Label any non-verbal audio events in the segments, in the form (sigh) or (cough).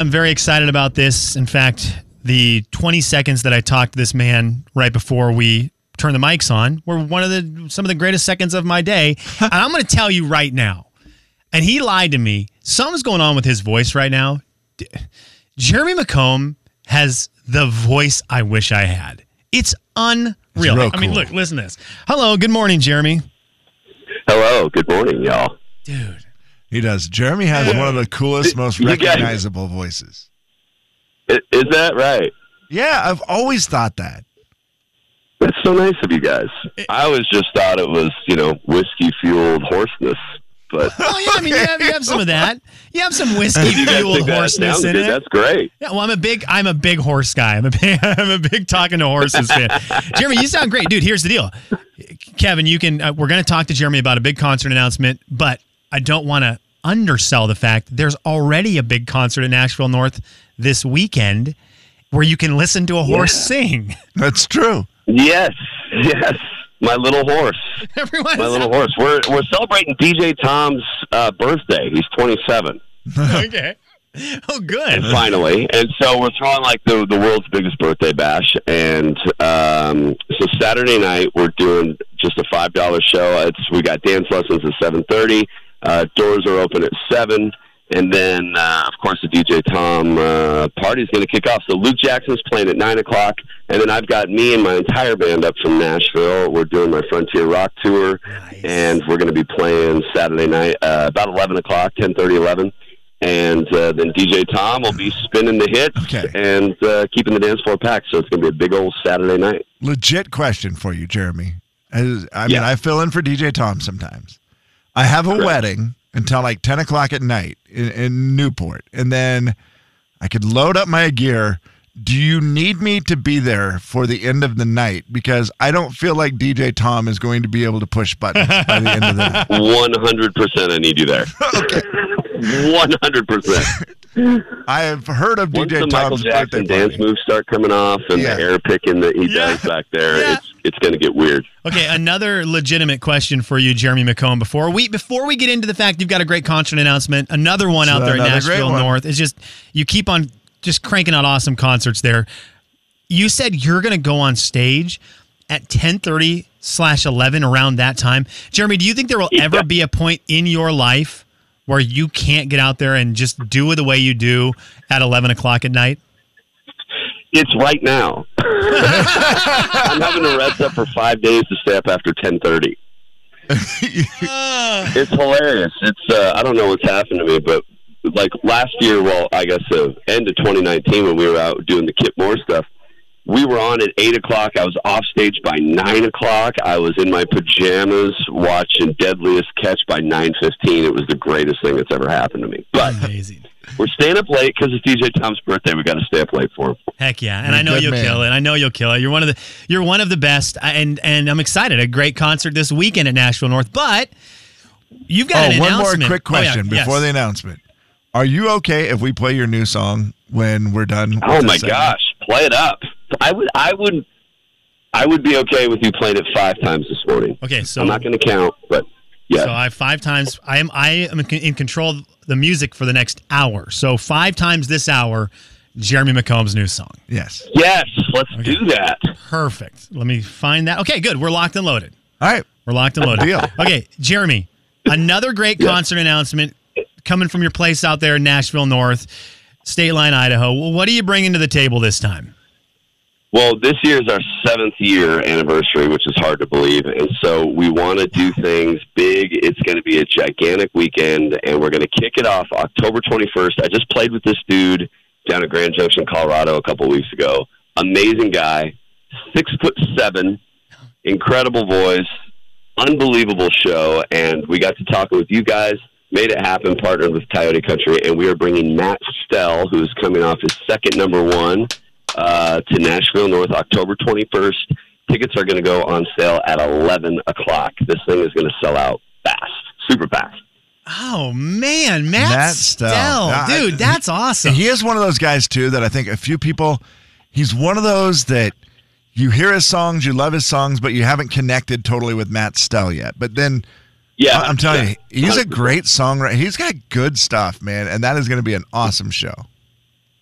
I'm very excited about this. In fact, the 20 seconds that I talked to this man right before we turned the mics on were one of the some of the greatest seconds of my day. (laughs) and I'm going to tell you right now. And he lied to me. Something's going on with his voice right now. Jeremy McComb has the voice I wish I had. It's unreal. real I mean, cool. look, listen to this. Hello, good morning, Jeremy. Hello, good morning, y'all. Dude. He does. Jeremy has one of the coolest, most You guys- recognizable voices. Is that right? Yeah, I've always thought that. That's so nice of you guys. I always just thought it was, you know, whiskey fueled hoarseness. But (laughs) Oh yeah, I mean, you have, you have some of that. You have some (laughs) whiskey you guys fueled think hoarseness in good, it. that's great. Yeah, well, I'm a big I'm a big horse guy. I'm a big (laughs) I'm a big talking to horses fan. Jeremy, you sound great, dude. Here's the deal, Kevin. You can uh, we're going to talk to Jeremy about a big concert announcement, but I don't want to undersell the fact there's already a big concert in Nashville North this weekend where you can listen to a horse sing. (laughs) That's true. Yes, yes. My little horse. Everyone, My little horse. We're we're celebrating DJ Tom's uh, birthday. He's 27. (laughs) okay. Oh, good. finally. And so we're throwing like the the world's biggest birthday bash. And um, so Saturday night we're doing just a five dollar show. It's we got dance lessons at seven thirty. Uh, doors are open at seven. And then, uh, of course, the DJ Tom uh, party is going to kick off. So Luke Jackson's playing at nine o'clock, and then I've got me and my entire band up from Nashville. We're doing my Frontier Rock tour, and we're going to be playing Saturday night uh, about eleven o'clock, ten thirty, eleven and uh, then DJ Tom will be spinning the hits Okay. and uh, keeping the dance floor packed. So it's going to be a big old Saturday night. Legit question for you, Jeremy. As, I mean, Yeah. I fill in for DJ Tom sometimes. I have a wedding until like 10 o'clock at night in, in Newport, and then I could load up my gear. Do you need me to be there for the end of the night? Because I don't feel like DJ Tom is going to be able to push buttons by the end of the (laughs) night. One hundred percent, I need you there. (laughs) One hundred percent. (laughs) I have heard of Once DJ the Michael Tom's Jackson birthday dance party. moves start coming off and Yeah. the hair picking that he Yeah. does back there, Yeah. it's it's going to get weird. Okay, another legitimate question for you, Jeremy McComb. Before we before we get into the fact you've got a great concert announcement, another one out there in another great Nashville one. North. is just you keep on just cranking out awesome concerts there. You said you're going to go on stage at 10:30 slash 11 around that time. Jeremy, do you think there will ever be a point in your life where you can't get out there and just do it the way you do at 11 o'clock at night? It's right now. (laughs) I'm having to rest up for five days to stay up after ten thirty. (laughs) it's hilarious. It's uh, I don't know what's happened to me, but like last year, well, I guess the end of 2019 when we were out doing the Kip Moore stuff, we were on at eight o'clock. I was off stage by nine o'clock. I was in my pajamas watching Deadliest Catch by nine fifteen. It was the greatest thing that's ever happened to me. But Amazing. we're staying up late because it's DJ Tom's birthday. We got to stay up late for him. Heck yeah, and You're a I know you'll man. kill it. I know you'll kill it. You're one of the you're one of the best, and and I'm excited. A great concert this weekend at Nashville North, but you've got Oh, an one more announcement. quick Oh, yeah, question yes. before the announcement. Are you okay if we play your new song when we're done? Oh my segment? gosh, play it up. I would, I would, I would be okay with you playing it five times this morning. Okay, so I'm not going to count, but yeah, so I have five times. I am I am in control of the music for the next hour. So five times this hour, Jeremy McComb's new song. Yes. yes, let's do that. Perfect. Let me find that. Okay, good. We're locked and loaded. All right. We're locked and loaded. Deal. Okay, Jeremy, another great concert announcement coming from your place out there in Nashville North, State Line, Idaho. What are you bringing to the table this time? Well, this year is our seventh year anniversary, which is hard to believe, and so we want to do things big. It's going to be a gigantic weekend, and we're going to kick it off October 21st. I just played with this dude down at Grand Junction, Colorado, a couple weeks ago. Amazing guy, six foot seven, incredible voice, unbelievable show, and we got to talk with you guys. Made it happen, partnered with Coyote Country, and we are bringing Matt Stell, who's coming off his second number one, uh, to Nashville North October 21st. Tickets are going to go on sale at 11 o'clock. This thing is going to sell out fast, super fast. Oh man, Matt, Matt Stell, Stell. Dude, that's awesome. He is one of those guys too that I think a few people. He's one of those that you hear his songs, you love his songs, but you haven't connected totally with Matt Stell yet. But then Yeah, I- I'm telling yeah. you, he's a great songwriter. He's got good stuff, man, and that is going to be an awesome show.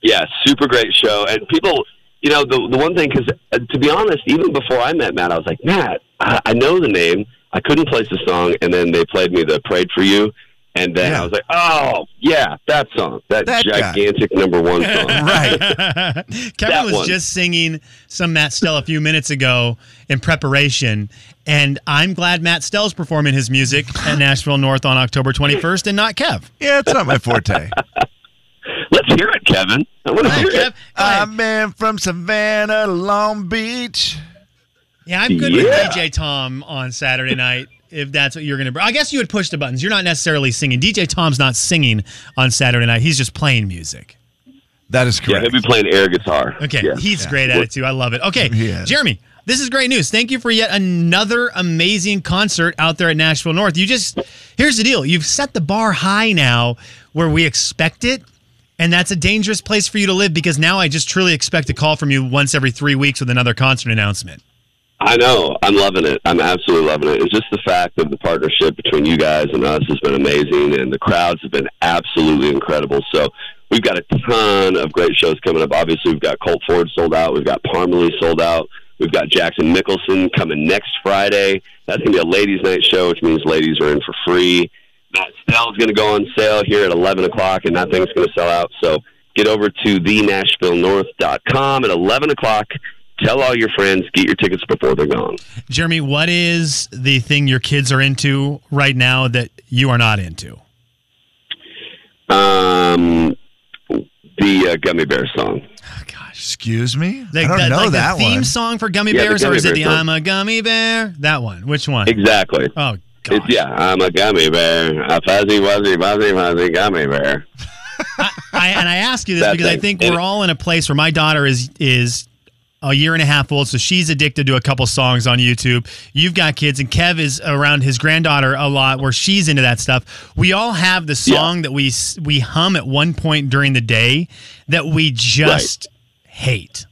Yeah, super great show. And people, you know, the the one thing because uh, to be honest, even before I met Matt, I was like, Matt, I, I know the name. I couldn't place the song, and then they played me the "Prayed for You," and then Yeah. I was like, oh yeah, that song, that, That guy. gigantic number one song. (laughs) Right. (laughs) Kevin was one. just singing some Matt Stell a few minutes ago in preparation, and I'm glad Matt Stell's performing his music at Nashville North on October 21st and not Kev. Yeah, it's not my forte. (laughs) Let's hear it, Kevin. I want to hear Kev, it. I'm man from Savannah Long Beach. yeah, I'm good Yeah. with DJ Tom on Saturday night. If that's what you're going to bring, I guess you would push the buttons. You're not necessarily singing. DJ Tom's not singing on Saturday night. He's just playing music. That is Yeah, correct. he'll be playing air guitar. Okay, Yeah. he's great at it too. I love it. Okay, He is. Jeremy, this is great news. Thank you for yet another amazing concert out there at Nashville North. You just here's the deal. You've set the bar high now where we expect it. And that's a dangerous place for you to live because now I just truly expect a call from you once every three weeks with another concert announcement. I know. I'm loving it. I'm absolutely loving it. It's just the fact of the partnership between you guys and us has been amazing, and the crowds have been absolutely incredible. So we've got a ton of great shows coming up. Obviously, we've got Colt Ford sold out. We've got Parmalee sold out. We've got Jackson Michelson coming next Friday. That's going to be a ladies' night show, which means ladies are in for free. Matt Stell's going to go on sale here at 11 o'clock, and that thing's going to sell out. So get over to thenashvillenorth.com at 11 o'clock. Tell all your friends, get your tickets before they're gone. Jeremy, what is the thing your kids are into right now that you are not into? Um, the uh, Gummy Bear song. Oh, gosh. Excuse me? The, I don't the- know like that the theme one. song for Gummy Yeah, the Bears, or Gummy is it the song. I'm a Gummy Bear? That one. Which one? Exactly. Oh, gosh. It's, yeah, I'm a gummy bear, a fuzzy, wuzzy, fuzzy, fuzzy gummy bear. I, and I ask you this That because I think we're all in a place where my daughter is is a year and a half old, so she's addicted to a couple songs on YouTube. You've got kids, and Kev is around his granddaughter a lot, where she's into that stuff. We all have the song that we we hum at one point during the day that we just hate.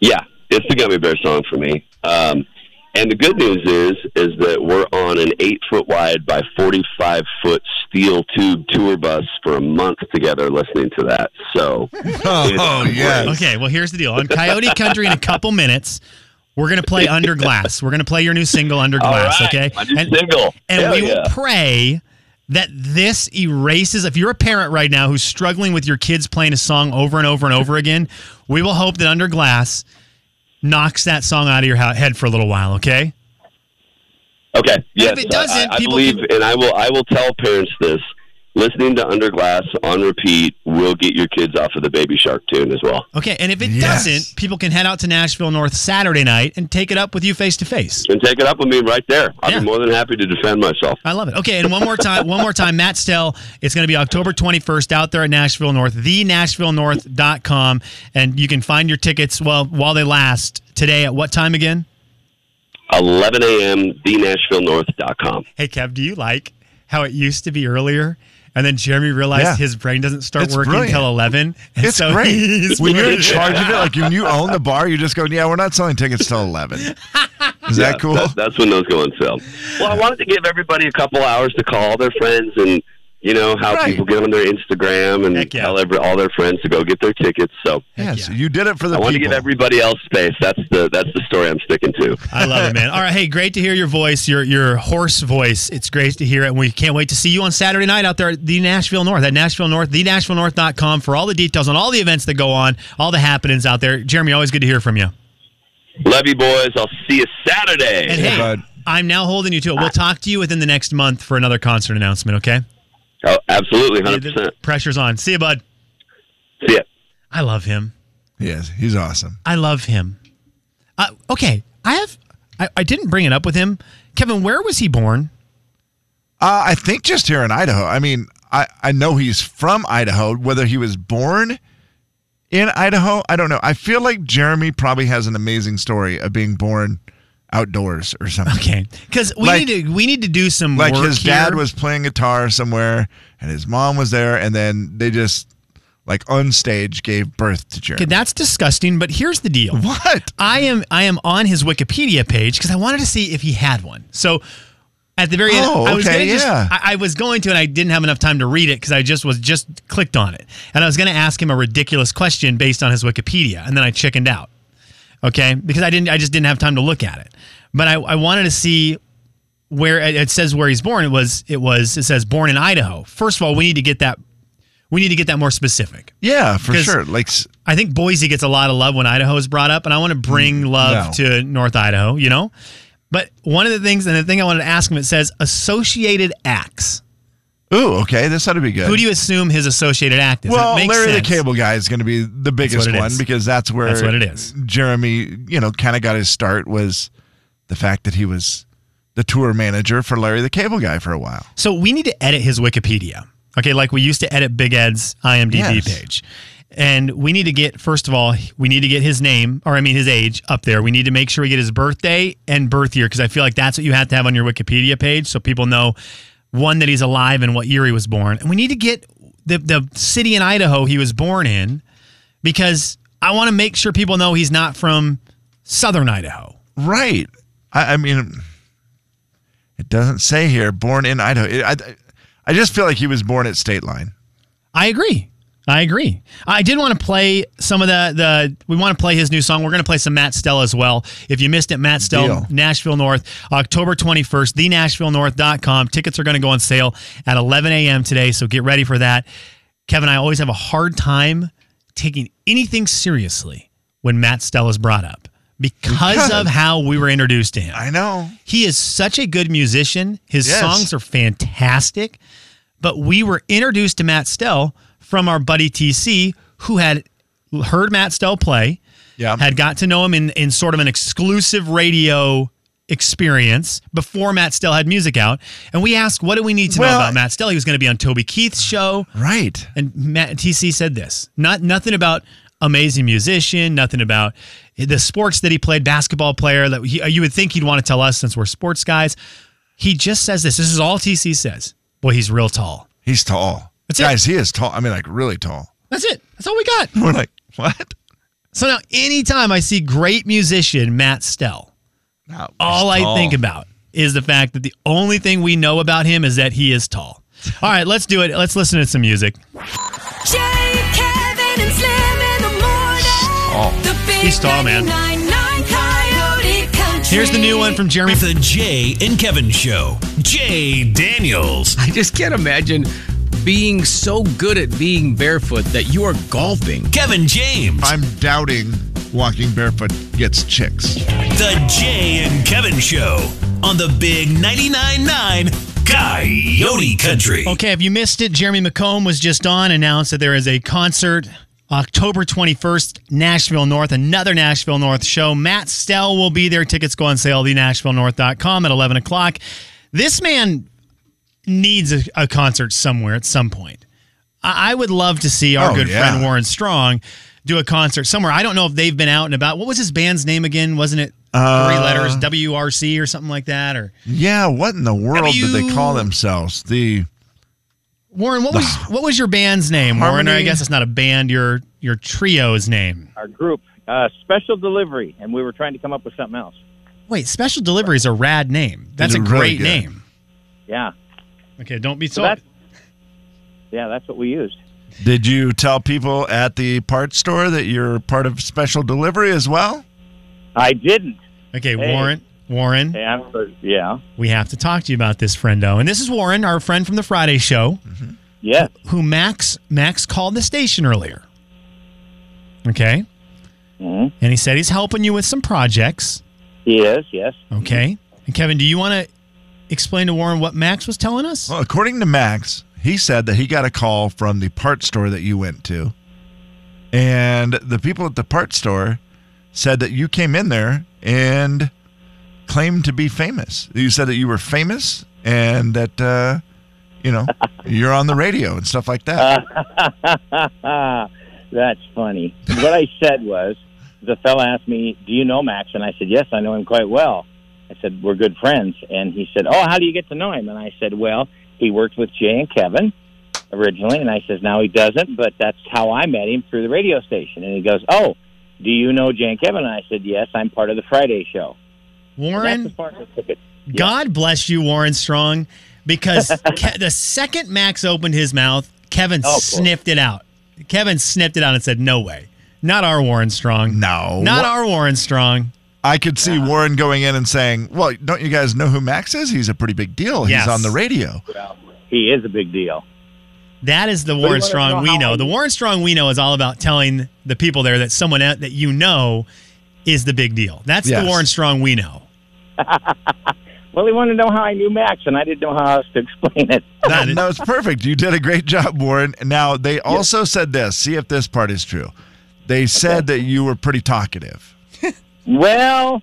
Yeah, it's the gummy bear song for me. Um, and the good news is, is that we're on an eight foot wide by forty five foot steel tube tour bus for a month together, listening to that. So, (laughs) Oh, It's yes. great. Okay, well here's the deal. On Coyote Country in a couple minutes, we're gonna play Under Glass. We're gonna play your new single Under Glass. right, Okay, my new And- single. And Hell we will pray that this erases. If you're a parent right now who's struggling with your kids playing a song over and over and over again, we will hope that Under Glass knocks that song out of your head for a little while. Okay. Okay. Yes, if it doesn't, I, I people believe, can- and I will. I will tell parents this: listening to Underglass on repeat will get your kids off of the Baby Shark tune as well, Okay. And if it Yes. doesn't, people can head out to Nashville North Saturday night and take it up with you face to face. and take it up with me right there. I'll Yeah. be more than happy to defend myself. I love it. Okay, and one more time, one more time, Matt Stell. It's going to be October 21st out there at Nashville North, thenashvillenorth.com. And you can find your tickets, well, while they last today at what time again? 11 a.m. thenashvillenorth.com. Hey, Kev, do you like how it used to be earlier? And then Jeremy realized Yeah. his brain doesn't start It's working brilliant. until 11. And It's so great. he's When you're in charge of it, like when you own the bar, you just go, yeah, we're not selling tickets till 11. Is that cool? that- that's when those go on sale. Well, I wanted to give everybody a couple hours to call their friends and you know how Right. people get on their Instagram and yeah. tell every, all their friends to go get their tickets. So yes, yeah. you did it for the I want to give everybody else space. That's the that's the story I'm sticking to. I love it, man. (laughs) All right, hey, great to hear your voice, your your hoarse voice. It's great to hear it, and we can't wait to see you on Saturday night out there at the Nashville North, at Nashville North, the Nashville thenashvillenorth.com for all the details on all the events that go on, all the happenings out there. Jeremy, always good to hear from you. Love you, boys. I'll see you Saturday. And hey, bud. I'm now holding you to it. We'll talk to you within the next month for another concert announcement, okay? Oh, absolutely, hundred percent. Pressure's on. See you, bud. See ya. I love him. Yes, he's awesome. I love him. Uh, okay, I have. I, I didn't bring it up with him. Kevin, where was he born? Uh, I think just here in Idaho. I mean, I, I know he's from Idaho. Whether he was born in Idaho, I don't know. I feel like Jeremy probably has an amazing story of being born outdoors or something. Okay, because we Like- need to we need to do some Like his dad was playing guitar somewhere and his mom was there, and then they just, like on stage, gave birth to Jeremy. Okay, that's disgusting. But here's the deal. what? I am I am on his Wikipedia page because I wanted to see if he had one. So At the very end, Oh, I was okay, gonna just, yeah. I, I was going to, and I didn't have enough time to read it because I just was just clicked on it, and I was going to ask him a ridiculous question based on his Wikipedia, and then I chickened out. Okay, because I didn't, I just didn't have time to look at it, but I, I wanted to see where it says where he's born. It was, it was, it says born in Idaho. First of all, we need to get that, we need to get that more specific. Yeah, for sure. Like, I think Boise gets a lot of love when Idaho is brought up, and I want to bring mm, love no. to North Idaho, you know? But one of the things, and the thing I wanted to ask him, it says associated acts. Ooh, okay, this ought to be good. Who do you assume his associated act is? well, Larry sense. the Cable Guy is going to be the biggest one is. because that's where That's what it is. Jeremy, you know, kind of got his start was the fact that he was the tour manager for Larry the Cable Guy for a while. So we need to edit his Wikipedia. Okay, like we used to edit Big Ed's IMDb Yes. page. And we need to get, first of all, we need to get his name, or I mean his age up there. We need to make sure we get his birthday and birth year because I feel like that's what you have to have on your Wikipedia page so people know one that he's alive and what year he was born. And we need to get the, the city in Idaho he was born in because I want to make sure people know he's not from southern Idaho. Right. I, I mean, it doesn't say here born in Idaho. It, I, I just feel like he was born at state line. I agree. I agree. I did want to play some of the the. We want to play his new song. We're going to play some Matt Stell as well. If you missed it, Matt Stell, Deal. Nashville North, October twenty first, thenashvillenorth.com. Tickets are going to go on sale at eleven a.m. today, so get ready for that. Kevin, I always have a hard time taking anything seriously when Matt Stell is brought up because Because- of how we were introduced to him. I know. He is such a good musician. His Yes. songs are fantastic. But we were introduced to Matt Stell from our buddy TC, who had heard Matt Stell play, Yeah. had got to know him in, in sort of an exclusive radio experience before Matt Stell had music out. And we asked, what do we need to know about Matt Stell? He was going to be on Toby Keith's show. Right. And Matt TC said this. Not nothing about amazing musician, nothing about the sports that he played, basketball player that he, you would think he'd want to tell us since we're sports guys. He just says this. This is all TC says. Boy, he's real tall. He's tall. That's it. Guys, he is tall. I mean, like really tall. That's it. That's all we got. (laughs) We're like, what? So now anytime I see great musician Matt Stell, No, all I tall. think about is the fact that the only thing we know about him is that he is tall. (laughs) All right, let's do it. Let's listen to some music. Jay, Kevin, and Slim in the morning. Oh. The big He's tall, man. 99.9 Coyote Country. Here's the new one from Jeremy. The Jay and Kevin Show. Jay Daniels. I just can't imagine being so good at being barefoot that you are golfing. Kevin James. I'm doubting walking barefoot gets chicks. The Jay and Kevin Show on the Big 99.9 9 Coyote Country. Okay, if you missed it, Jeremy McComb was just on, announced that there is a concert October 21st, Nashville North, another Nashville North show. Matt Stell will be there. Tickets go on sale, thenashvillenorth.com at 11 o'clock. This man needs a, a concert somewhere at some point. I, I would love to see our Oh, good yeah. friend Warren Strong do a concert somewhere. I don't know if they've been out and about. What was his band's name again? Wasn't it three Uh, letters, WRC or something like that? Or Yeah, what in the world did they call W- themselves? The Warren, what was what was your band's name? Warren, I Harmony- guess it's not a band. Your your trio's name. our group, uh, special delivery, and we were trying to come up with something else. Wait, Special Delivery is a rad name. That's a It's really great good. name. Yeah, Okay, don't be so so. that's yeah, that's what we used. Did you tell people at the parts store that you're part of special delivery as well? I didn't. Okay, Hey. Warren. Warren, Hey, I'm so- yeah, we have to talk to you about this, friendo. And this is Warren, our friend from the Friday show, Yeah. who Max Max called the station earlier. Okay, hmm and he said he's helping you with some projects. he is. Yes, Okay, and Kevin, do you want to explain to Warren what Max was telling us? Well, according to Max, he said that he got a call from the part store that you went to. And the people at the part store said that you came in there and claimed to be famous. You said that you were famous and that, uh, you know, (laughs) you're on the radio and stuff like that. (laughs) that's funny. what I said was, the fella asked me, "Do you know Max?" And I said, "Yes, I know him quite well." I said, "We're good friends." And he said, "Oh, how do you get to know him?" And I said, "Well, he worked with Jay and Kevin." Originally, and I says now he doesn't, but that's how I met him through the radio station. And he goes, "Oh, do you know Jay and Kevin?" And I said, "Yes, I'm part of the Friday show." Warren, as far as I took it. God bless you, Warren Strong, because (laughs) Ke- the second Max opened his mouth, Kevin Oh, cool. sniffed it out. Kevin sniffed it out and said, "No way, not our Warren Strong. No. not What- our Warren Strong." I could see Warren going in and saying, "Well, don't you guys know who Max is? He's a pretty big deal. He's Yes. on the radio." Well, he is a big deal. That is the you Warren Strong know we know. The Warren Strong we know is all about telling the people there that someone that you know is the big deal. That's Yes. the Warren Strong we know. (laughs) Well, he wanted to know how I knew Max, and I didn't know how else to explain it. (laughs) That, that was perfect. You did a great job, Warren. Now they also said this. See if this part is true. They said that you were pretty talkative. Well,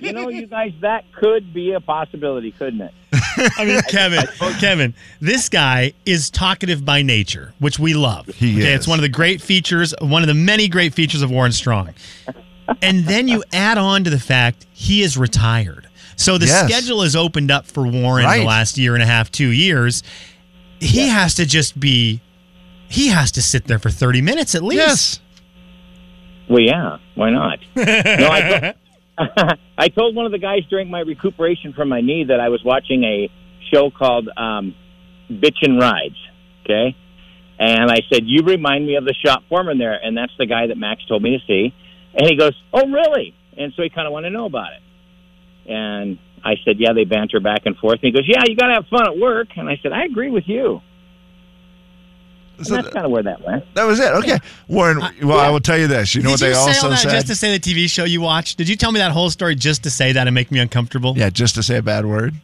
you know, (laughs) you guys, that could be a possibility, couldn't it? (laughs) I mean, Kevin, Kevin, this guy is talkative by nature, which we love. He okay, is. It's one of the great features, one of the many great features of Warren Strong. And then you add on to the fact he is retired. So the Yes. schedule is opened up for Warren Right. the last year and a half, two years. He has to just be, he has to sit there for 30 minutes at least. Yes. Well, yeah, why not? (laughs) no, I, told, (laughs) I told one of the guys during my recuperation from my knee that I was watching a show called um, Bitchin' Rides. Okay, and I said, "You remind me of the shop foreman there," and that's the guy that Max told me to see. And he goes, "Oh, really?" And so he kind of wanted to know about it. And I said, "Yeah." They banter back and forth. And he goes, "Yeah, you got to have fun at work." And I said, "I agree with you." And So that's kind of where that went. that was it. Okay, Warren. Uh, well, I will tell you this. You know Did what you they say also all that said? just to say the TV show you watched? Did you tell me that whole story just to say that and make me uncomfortable? yeah, just to say a bad word.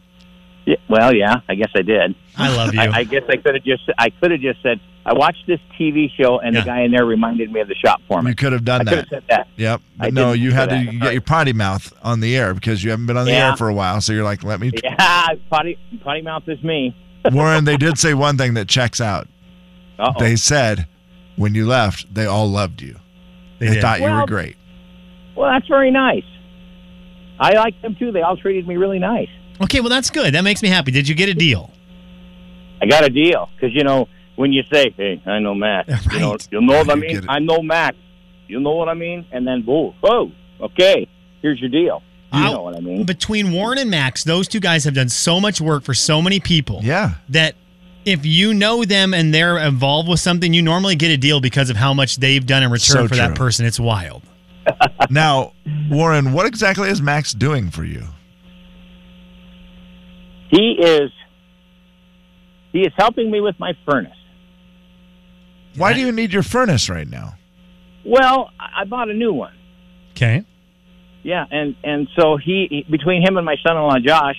Yeah, well, yeah, I guess I did. I love you. I, I guess I could have just I could have just said I watched this TV show and Yeah. the guy in there reminded me of the shop foreman. You could have done I done could have that. said that. Yep. I But no, didn't you had to that. get your potty mouth on the air because you haven't been on the Yeah. air for a while. So you're like, let me. (laughs) Yeah, potty potty mouth is me. (laughs) Warren, they did say one thing that checks out. Uh-oh. They said when you left, they all loved you. They They, did. thought you were great. well, that's very nice. I like them too. They all treated me really nice. Okay, well, that's good. That makes me happy. Did you get a deal? I got a deal because you know when you say, "Hey, I know Max," you (laughs) know, Right. you know what I mean. I know Max. You know what I mean. And then, whoa, oh, okay, here's your deal. You I'll- know what I mean. Between Warren and Max, those two guys have done so much work for so many people Yeah. that if you know them and they're involved with something, you normally get a deal because of how much they've done in return So for that person. It's wild. (laughs) Now, Warren, what exactly is Max doing for you? He is he is helping me with my furnace. Why do you need your furnace right now? Well, I I bought a new one. Okay. Yeah, and and so he he- between him and my son-in-law Josh,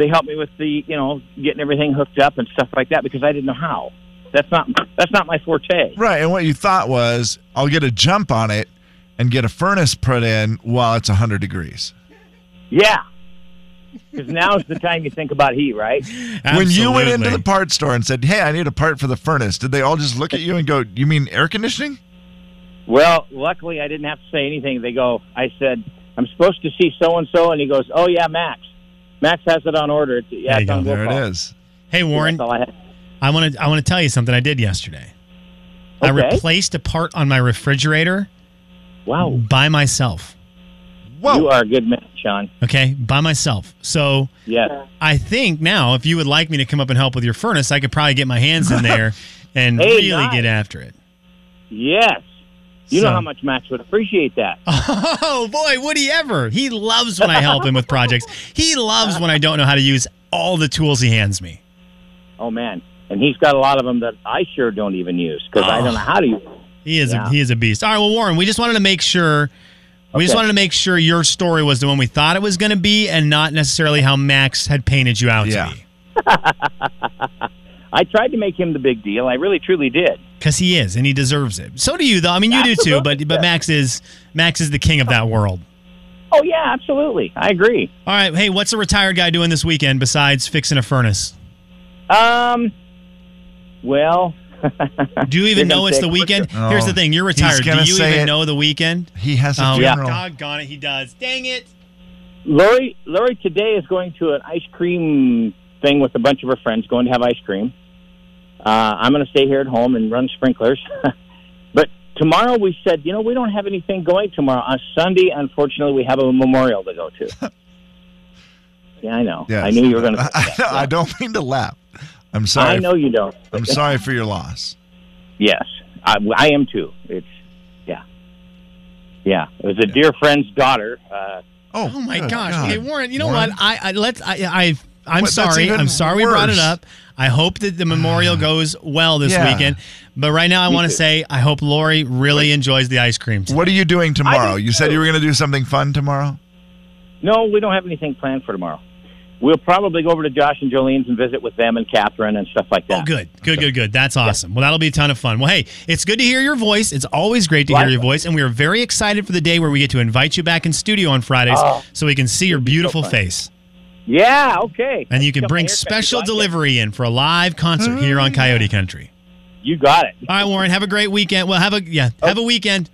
they helped me with the you know getting everything hooked up and stuff like that because I didn't know how. That's not that's not my forte. Right. And what you thought was, I'll get a jump on it and get a furnace put in while it's 100 degrees. Yeah, because now's the time you think about heat, right? When you went into the part store and said, hey, I need a part for the furnace, did they all just look at you and go, you mean air conditioning? Well, luckily I didn't have to say anything. They go, I said I'm supposed to see so and so, and he goes, Oh yeah, Max. Max has it on order. It's, yeah, There you it's go. on There Will it Call. is. Hey, Warren, That's I. I want to I want to tell you something I did yesterday. I replaced a part on my refrigerator Wow, by myself. Whoa. you are a good man, Sean. Okay, by myself. So Yes. I think now, if you would like me to come up and help with your furnace, I could probably get my hands in (laughs) there and Hey, really nice. get after it. Yes. You know how much Max would appreciate that. (laughs) Oh boy, would he ever? He loves when I help him with projects. He loves when I don't know how to use all the tools he hands me. Oh man, and he's got a lot of them that I sure don't even use because I don't know how to use. them. He is Yeah. a, he is a beast. All right, well, Warren, we just wanted to make sure we just wanted to make sure your story was the one we thought it was going to be, and not necessarily how Max had painted you out Yeah. to be. (laughs) I tried to make him the big deal. I really truly did. Because he is, and he deserves it. So do you, though. I mean, you do too. But Absolutely. but Max is Max is the king of that world. Oh yeah, absolutely. I agree. All right, hey, what's a retired guy doing this weekend besides fixing a furnace? Um. Well. (laughs) Do you even know it's the weekend? Oh, Here's the thing: you're retired. Do you even it. know the weekend? He has a Oh, funeral. doggone it, he does. Dang it! Lori, Lori today is going to an ice cream thing with a bunch of her friends, going to have ice cream. Uh, I'm going to stay here at home and run sprinklers. (laughs) but tomorrow we said, you know, we don't have anything going tomorrow. On Sunday, unfortunately, we have a memorial to go to. (laughs) Yeah, I know. Yes. I knew you were going (laughs) to. I, know, I don't mean to laugh. I'm sorry. I know you don't. I'm sorry for your loss. Yes, I, I am too. It's yeah, yeah. It was a dear friend's daughter. Uh, Oh, Oh my gosh. God. Okay, Warren, you know Warren? what? I, I let's I, I I'm What, sorry. I'm sorry we brought it up. I hope that the memorial ah. goes well this Yeah. weekend. But right now I want to say I hope Lori really enjoys the ice cream. today. What are you doing tomorrow? do You said you were going to do something fun tomorrow. no, we don't have anything planned for tomorrow. We'll probably go over to Josh and Jolene's and visit with them and Catherine and stuff like oh, that. Oh, good, good, good, good. That's awesome. Well, that'll be a ton of fun. Well, hey, it's good to hear your voice. It's always great to hear your voice, and we are very excited for the day where we get to invite you back in studio on Fridays Oh. so we can see your beautiful fun. face, Yeah, okay. and you can bring special You like it? delivery in for a live concert here on Coyote mm. Country. You got it. All right, Warren, have a great weekend. Well, have a yeah, have a weekend.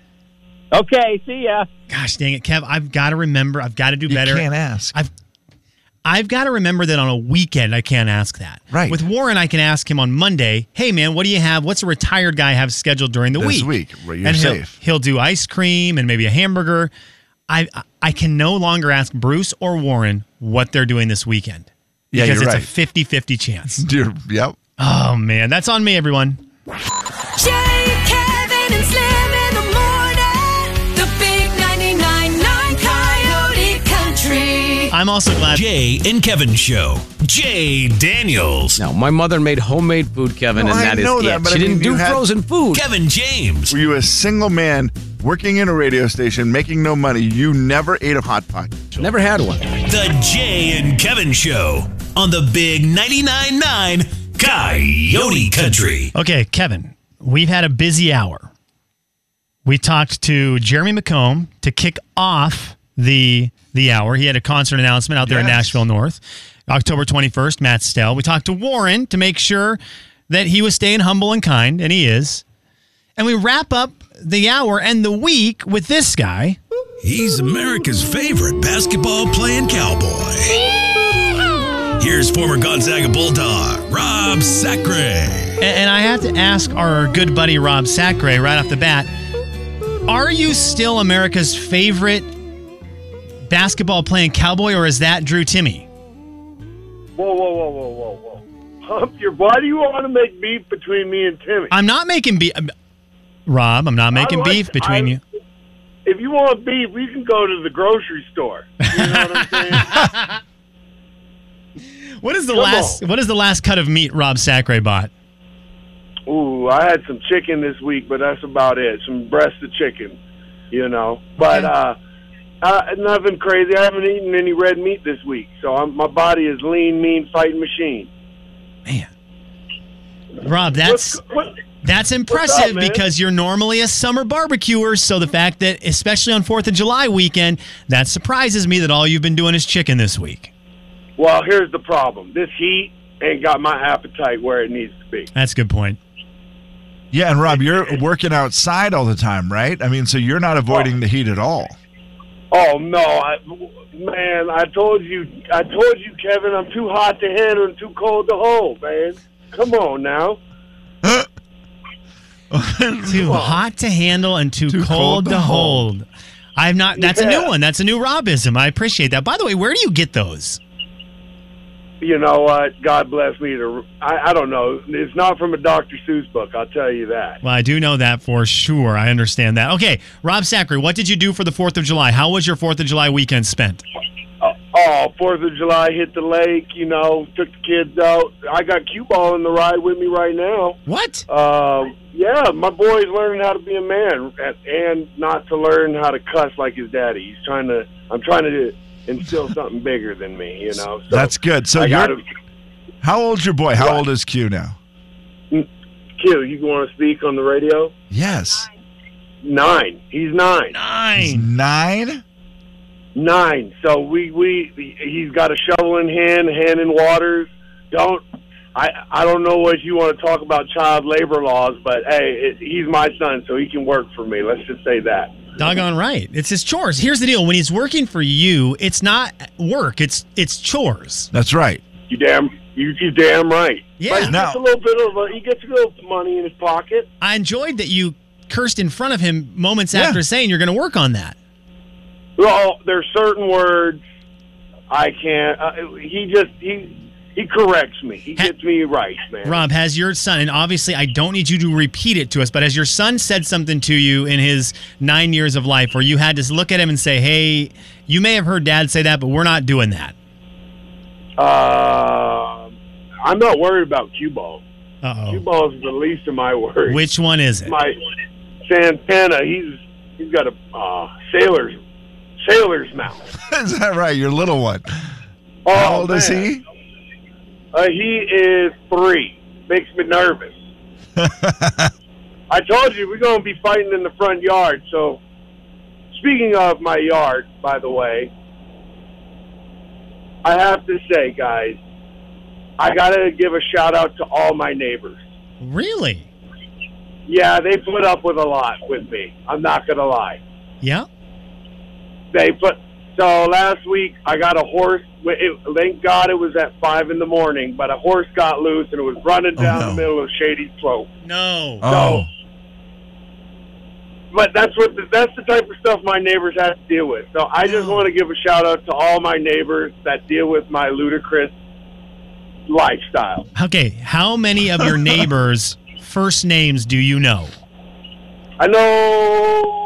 Okay, see ya. Gosh dang it, Kev, I've got to remember. I've got to do better. You can't ask. I've I've got to remember that on a weekend I can't ask that. Right. With Warren, I can ask him on Monday. Hey man, what do you have? What's a retired guy have scheduled during the This week? week, right, you're and he'll, safe. He'll do ice cream and maybe a hamburger. I I can no longer ask Bruce or Warren what they're doing this weekend. Yeah, because you're it's right. a 50-50 chance. (laughs) Dear, yep. oh man, that's on me, everyone. Jay, Kevin, and Slim in the morning. The big 99.9 Coyote Country. I'm also glad. Jay and Kevin Show. Jay Daniels. No, my mother made homemade food, Kevin, No, and I that is know it. that, but she I mean, didn't you do had- frozen food. Kevin James. Were you a single man working in a radio station, making no money? You never ate a hot pot. Never had one. The Jay and Kevin Show on the Big 99.9 9 Coyote Country. Okay, Kevin, we've had a busy hour. We talked to Jeremy McComb to kick off the the hour. He had a concert announcement out there in Nashville North, October 21st, Matt Stell. We talked to Warren to make sure that he was staying humble and kind, and he is. And we wrap up the hour and the week with this guy. He's America's favorite basketball playing cowboy. Here's former Gonzaga Bulldog, Rob Sacre. And, and I have to ask our good buddy Rob Sacre right off the bat Are you still America's favorite basketball playing cowboy, or is that Drew Timme? Whoa, whoa, whoa, whoa, whoa, whoa. Hump (laughs) your, why do you want to make beef between me and Timme? I'm not making beef. Rob, I'm not making like- beef between I- you. if you want beef, we can go to the grocery store. You know what I'm saying? (laughs) What is the Come last? What is the last cut of meat Rob Sacre bought? Ooh, I had some chicken this week, but that's about it. Some breast of chicken, you know. But Okay. uh, uh, nothing crazy. I haven't eaten any red meat this week, so I'm, my body is lean, mean, fighting machine. Man, Rob, that's What's, what, that's impressive man? because you're normally a summer barbecuer. So the fact that, especially on Fourth of July weekend, that surprises me that all you've been doing is chicken this week. well, here's the problem. This heat ain't got my appetite where it needs to be. That's a good point. Yeah, and Rob, you're working outside all the time, right? I mean, so you're not avoiding the heat at all. Oh no, I, man! I told you, I told you, Kevin. I'm too hot to handle and too cold to hold, man. Come on now. (laughs) Too hot to handle and too, Too cold, to hold. I've not. That's a new one. That's a new Robism. I appreciate that. By the way, where do you get those? You know what? God bless me. To I, I don't know. It's not from a Dr. Seuss book. I'll tell you that. Well, I do know that for sure. I understand that. Okay, Rob Sacre, what did you do for the Fourth of July? How was your Fourth of July weekend spent? Oh, Fourth of July hit the lake. You know, took the kids out. I got cue ball in the ride with me right now. What? Um, yeah, my boy's learning how to be a man and, and not to learn how to cuss like his daddy. He's trying to. I'm trying to instill something bigger than me. You know. So That's good. So I got you're him. how old's your boy? How What? old is Q now? Q, you want to speak on the radio? Yes, Nine. He's nine. He's Nine. Nine. Nine. So we we he's got a shovel in hand, hand in waters. Don't I I don't know what you want to talk about child labor laws, but hey, it, he's my son, so he can work for me. Let's just say that. Doggone right. It's his chores. Here's the deal: when he's working for you, it's not work. It's it's chores. That's right. You damn you you damn right. Yeah. But he Now- gets a little bit of a, he gets a little money in his pocket. I enjoyed that you cursed in front of him moments Yeah. after saying you're going to work on that. Well, there's certain words I can't. Uh, he just he he corrects me. He gets me right, man. Rob, has your son, and obviously I don't need you to repeat it to us, but has your son said something to you in his nine years of life where you had to look at him and say, hey, you may have heard dad say that, but we're not doing that? Uh, I'm not worried about cue balls. Uh Cue balls is the least of my worries. Which one is it? my Santana? He's he's got a uh, sailor's sailor's mouth. (laughs) Is that right? Your little one. Oh, How old is he? Uh, he is three. Makes me nervous. (laughs) I told you we're going to be fighting in the front yard. So, speaking of my yard, by the way, I have to say, guys, I got to give a shout out to all my neighbors. Really? Yeah, they put up with a lot with me. I'm not going to lie. Yeah. They put so last week I got a horse. It, thank God it was at five in the morning, but a horse got loose and it was running Oh, down no. the middle of Shady Slope. No. Oh, But that's what the, that's the type of stuff my neighbors have to deal with. So I just want to give a shout out to all my neighbors that deal with my ludicrous lifestyle. Okay. How many of your (laughs) neighbors' first names do you know? I know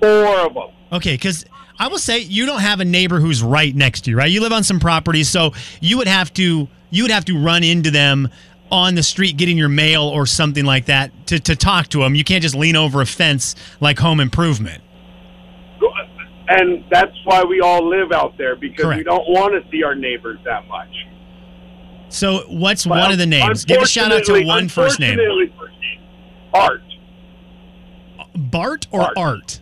four of them. Okay, because I will say you don't have a neighbor who's right next to you, right? You live on some properties, so you would have to you would have to run into them on the street getting your mail or something like that to, to talk to them. You can't just lean over a fence like home improvement. And that's why we all live out there because we don't want to see our neighbors that much. So what's one of the names? Give a shout out to one first name. Art. Bart or Art. Art?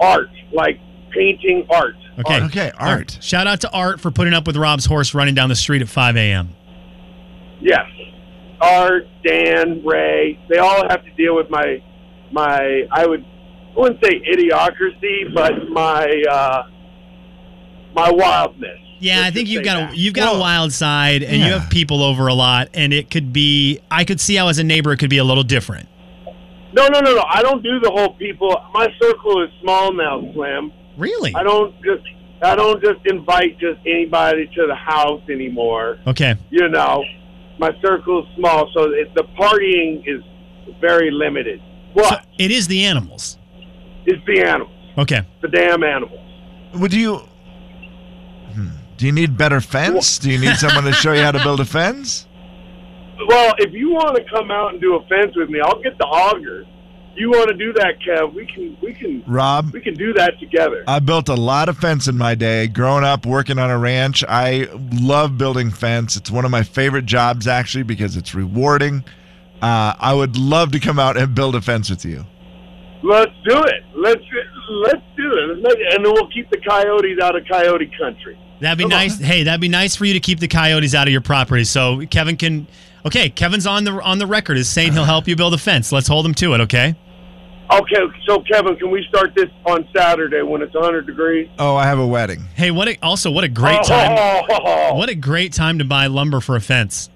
Art. Like painting art. Okay. okay. Art. Shout out to Art for putting up with Rob's horse running down the street at 5 a.m. Yes. Art, Dan, Ray, they all have to deal with my my I would I wouldn't say idiocracy, but my uh my wildness. Yeah, Let's I think you've say got a you've got a wild side, and you have people over a lot, and it could be. I could see how as a neighbor it could be a little different. No, no, no, no. I don't do the whole people. My circle is small now, Slim. Really? I don't just I don't just invite just anybody to the house anymore. Okay. You know, my circle is small, so it, the partying is very limited. So But it is the animals. it's the animals, Okay. the damn animals. Would you? Hmm. Do you need better fence? Do you need someone to show you how to build a fence? Well, if you want to come out and do a fence with me, I'll get the auger. You want to do that, Kev? We can, we can, Rob, we can do that together. I built a lot of fence in my day. Growing up working on a ranch, I love building fence. It's one of my favorite jobs actually because it's rewarding. Uh, I would love to come out and build a fence with you. Let's do it. Let's let's do it, Let's it. and then we'll keep the coyotes out of coyote country. That'd be Come on. nice. Hey, that'd be nice for you to keep the coyotes out of your property. So Kevin can. Okay, Kevin's on the on the record is saying he'll help you build a fence. Let's hold him to it. Okay. Okay, so Kevin, can we start this on Saturday when it's 100 degrees? Oh, I have a wedding. Hey, what? A, also, what a great oh, time! Oh, (laughs) What a great time to buy lumber for a fence.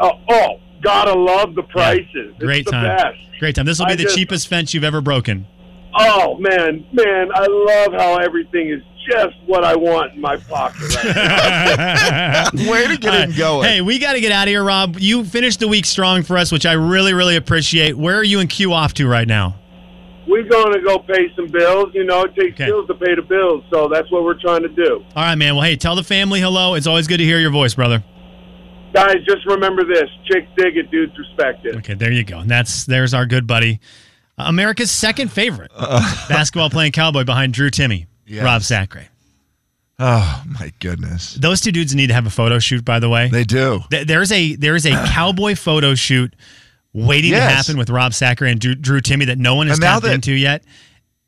oh, oh, gotta love the prices. Great it's the time. best. Great time. This will be I the just- cheapest fence you've ever broken. Oh man, man, I love how everything is just what I want in my pocket. Right. (laughs) Way to get it going. Hey, we got to get out of here, Rob. You finished the week strong for us, which I really, really appreciate. Where are you and Q off to right now? We're going to go pay some bills. You know, it takes Okay. bills to pay the bills, so that's what we're trying to do. All right, man. Well, hey, tell the family hello. It's always good to hear your voice, brother. Guys, just remember this: chicks dig it, dudes respect it. Okay, there you go. And that's there's our good buddy, uh, America's second favorite (laughs) basketball playing cowboy behind Drew Timme, Yes. Rob Sacre. Oh my goodness. Those two dudes need to have a photo shoot. By the way, They do. Th- there's a there's a (sighs) cowboy photo shoot waiting Yes. to happen with Rob Sacre and Drew, Drew Timme that no one has tapped that into yet.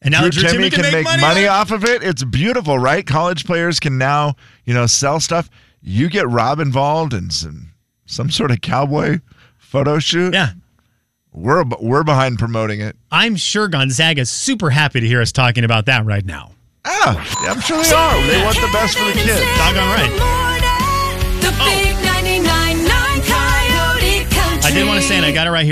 And now Drew Drew Timme can make money, on it. off of it. It's beautiful, right? College players can now, you know, sell stuff. You get Rob involved in some some sort of cowboy photo shoot. Yeah. We're we're behind promoting it. I'm sure Gonzaga's super happy to hear us talking about that right now. Ah, I'm sure they are. They want the best for the kids. Doggone right. The big 99.9 Coyote Country. I did want to say, and I got it right here.